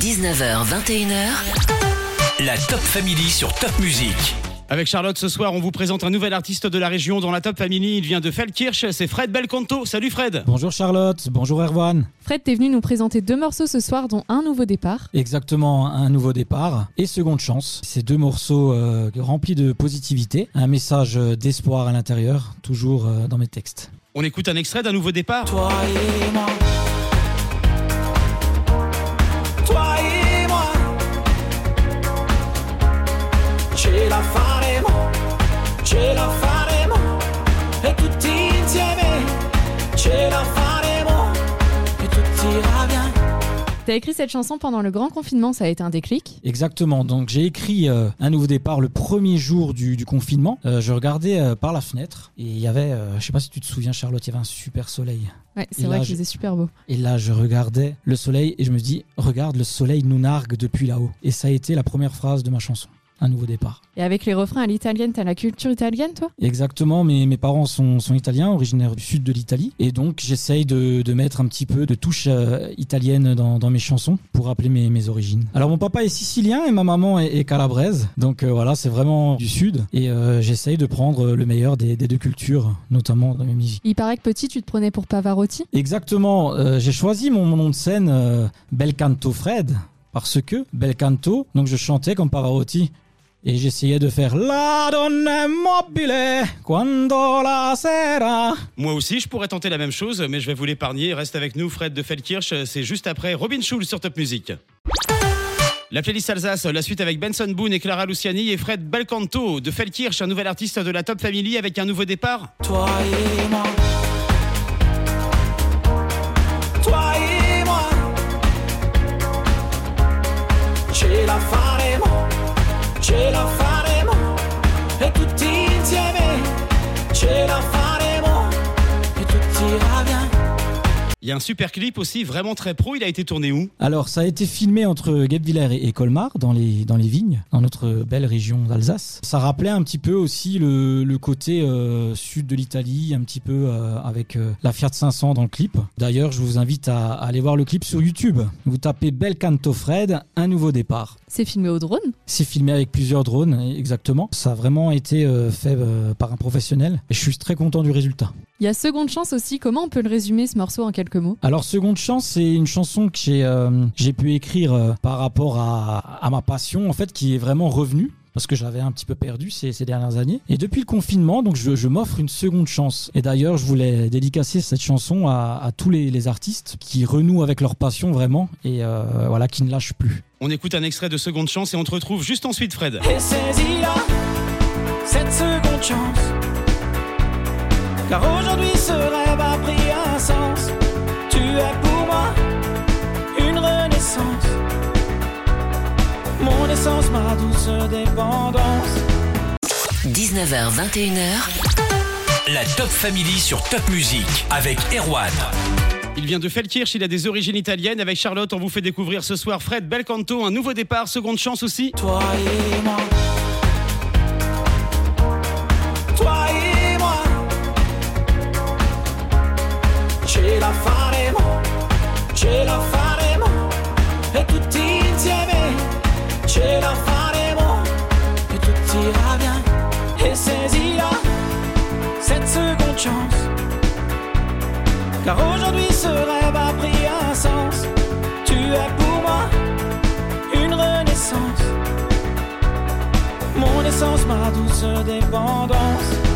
19h, 21h. La Top Family sur Top Music. Avec Charlotte, ce soir, on vous présente un nouvel artiste de la région dans la Top Family. Il vient de Feldkirch, c'est Fred Belcanto. Salut Fred Bonjour Charlotte, bonjour Erwan. Fred, t'es venu nous présenter deux morceaux ce soir, dont un nouveau départ. Exactement, un nouveau départ et seconde chance. Ces deux morceaux euh, remplis de positivité, un message d'espoir à l'intérieur, toujours euh, dans mes textes. On écoute un extrait d'un nouveau départ. Toi et moi. T'as écrit cette chanson pendant le grand confinement, ça a été un déclic. Exactement, donc j'ai écrit euh, un nouveau départ le premier jour du, du confinement. Euh, je regardais euh, par la fenêtre et il y avait, je sais pas si tu te souviens Charlotte, il y avait un super soleil. Ouais, c'est vrai qu'il faisait super beau. Et là, je regardais le soleil et je me dis, regarde, le soleil nous nargue depuis là-haut. Et ça a été la première phrase de ma chanson, un nouveau départ. Et avec les refrains à l'italienne, t'as la culture italienne, toi? Exactement, mes, mes parents sont, sont italiens, originaires du sud de l'Italie. Et donc, j'essaye de, de mettre un petit peu de touche euh, italienne dans, dans mes chansons pour rappeler mes, mes origines. Alors, mon papa est sicilien et ma maman est, est calabraise. Donc, euh, voilà, c'est vraiment du sud. Et euh, j'essaye de prendre le meilleur des, des deux cultures, notamment dans mes musiques. Il paraît que petit, tu te prenais pour Pavarotti? Exactement, euh, j'ai choisi mon, mon nom de scène Belcanto Fred parce que Belcanto, donc je chantais comme Pavarotti et j'essayais de faire La donna mobile quando la sera. Moi aussi, je pourrais tenter la même chose, mais je vais vous l'épargner. Reste avec nous, Fred de Feldkirch. C'est juste après Robin Schulz sur Top Music. La playlist Alsace, la suite avec Benson Boone et Clara Luciani et Fred Belcanto de Feldkirch, un nouvel artiste de la Top Family avec un nouveau départ. Toi et moi. Il y a un super clip aussi, vraiment très pro. Il a été tourné où? Alors ça a été filmé entre Guebwiller et, et Colmar dans les, dans les vignes, dans notre belle région d'Alsace. Ça rappelait un petit peu aussi le, le côté euh, sud de l'Italie, un petit peu euh, avec euh, la Fiat 500 dans le clip. D'ailleurs je vous invite à, à aller voir le clip sur YouTube. Vous tapez Belcanto Fred, un nouveau départ. C'est filmé au drone? C'est filmé avec plusieurs drones, exactement. Ça a vraiment été euh, fait euh, par un professionnel et je suis très content du résultat. Il y a Seconde Chance aussi. Comment on peut le résumer, ce morceau, en quelques mots? Alors Seconde Chance, c'est une chanson que j'ai euh, j'ai pu écrire euh, par rapport à, à ma passion, en fait, qui est vraiment revenue. Parce que j'avais un petit peu perdu ces, ces dernières années. Et depuis le confinement, donc je, je m'offre une seconde chance. Et d'ailleurs, je voulais dédicacer cette chanson à, à tous les, les artistes qui renouent avec leur passion vraiment et euh, voilà, qui ne lâchent plus. On écoute un extrait de Seconde Chance et on te retrouve juste ensuite, Fred. Et saisis-la, cette seconde chance. Car aujourd'hui ce rêve a pris un sens. Tu es pour moi une renaissance. Mon essence, ma douce dépendance. 19h, 21h. La Top Family sur Top Music avec Erwan. Il vient de Feldkirch, il a des origines italiennes. Avec Charlotte, on vous fait découvrir ce soir Fred Belcanto, un nouveau départ, seconde chance aussi. Toi et moi. Car aujourd'hui ce rêve a pris un sens. Tu es pour moi une renaissance. Mon essence, ma douce dépendance.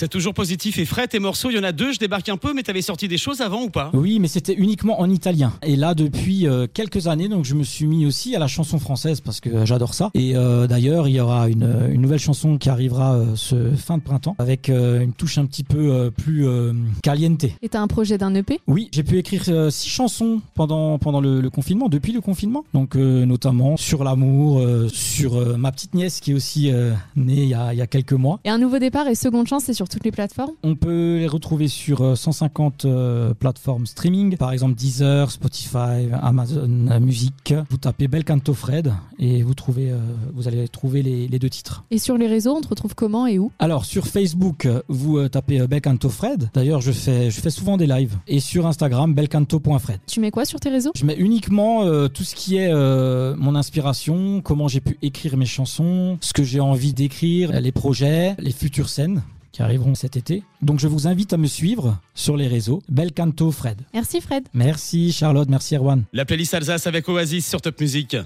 C'est toujours positif et frais tes morceaux. Il y en a deux, je débarque un peu, mais t'avais sorti des choses avant ou pas? Oui, mais c'était uniquement en italien. Et là, depuis euh, quelques années, donc je me suis mis aussi à la chanson française parce que euh, j'adore ça. Et euh, d'ailleurs, il y aura une, une nouvelle chanson qui arrivera euh, ce fin de printemps avec euh, une touche un petit peu euh, plus euh, caliente. Et t'as un projet d'un EP Oui, j'ai pu écrire euh, six chansons pendant pendant le, le confinement, depuis le confinement. Donc euh, notamment sur l'amour, euh, sur euh, ma petite nièce qui est aussi euh, née il y a, il y a quelques mois. Et un nouveau départ et Seconde Chance, c'est sur toutes les plateformes? On peut les retrouver sur euh, 150 euh, plateformes streaming, par exemple Deezer, Spotify, Amazon euh, Music. Vous tapez Bel Canto Fred et vous, trouvez, euh, vous allez trouver les, les deux titres. Et sur les réseaux, on te retrouve comment et où? Alors sur Facebook, euh, vous euh, tapez euh, Bel Canto Fred. D'ailleurs, je fais, je fais souvent des lives. Et sur Instagram, belcanto.fred. Tu mets quoi sur tes réseaux? Je mets uniquement euh, tout ce qui est euh, mon inspiration, comment j'ai pu écrire mes chansons, ce que j'ai envie d'écrire, les projets, les futures scènes qui arriveront cet été. Donc je vous invite à me suivre sur les réseaux. Bel Canto Fred. Merci Fred. Merci Charlotte, merci Erwan. La playlist Alsace avec Oasis sur Top Music.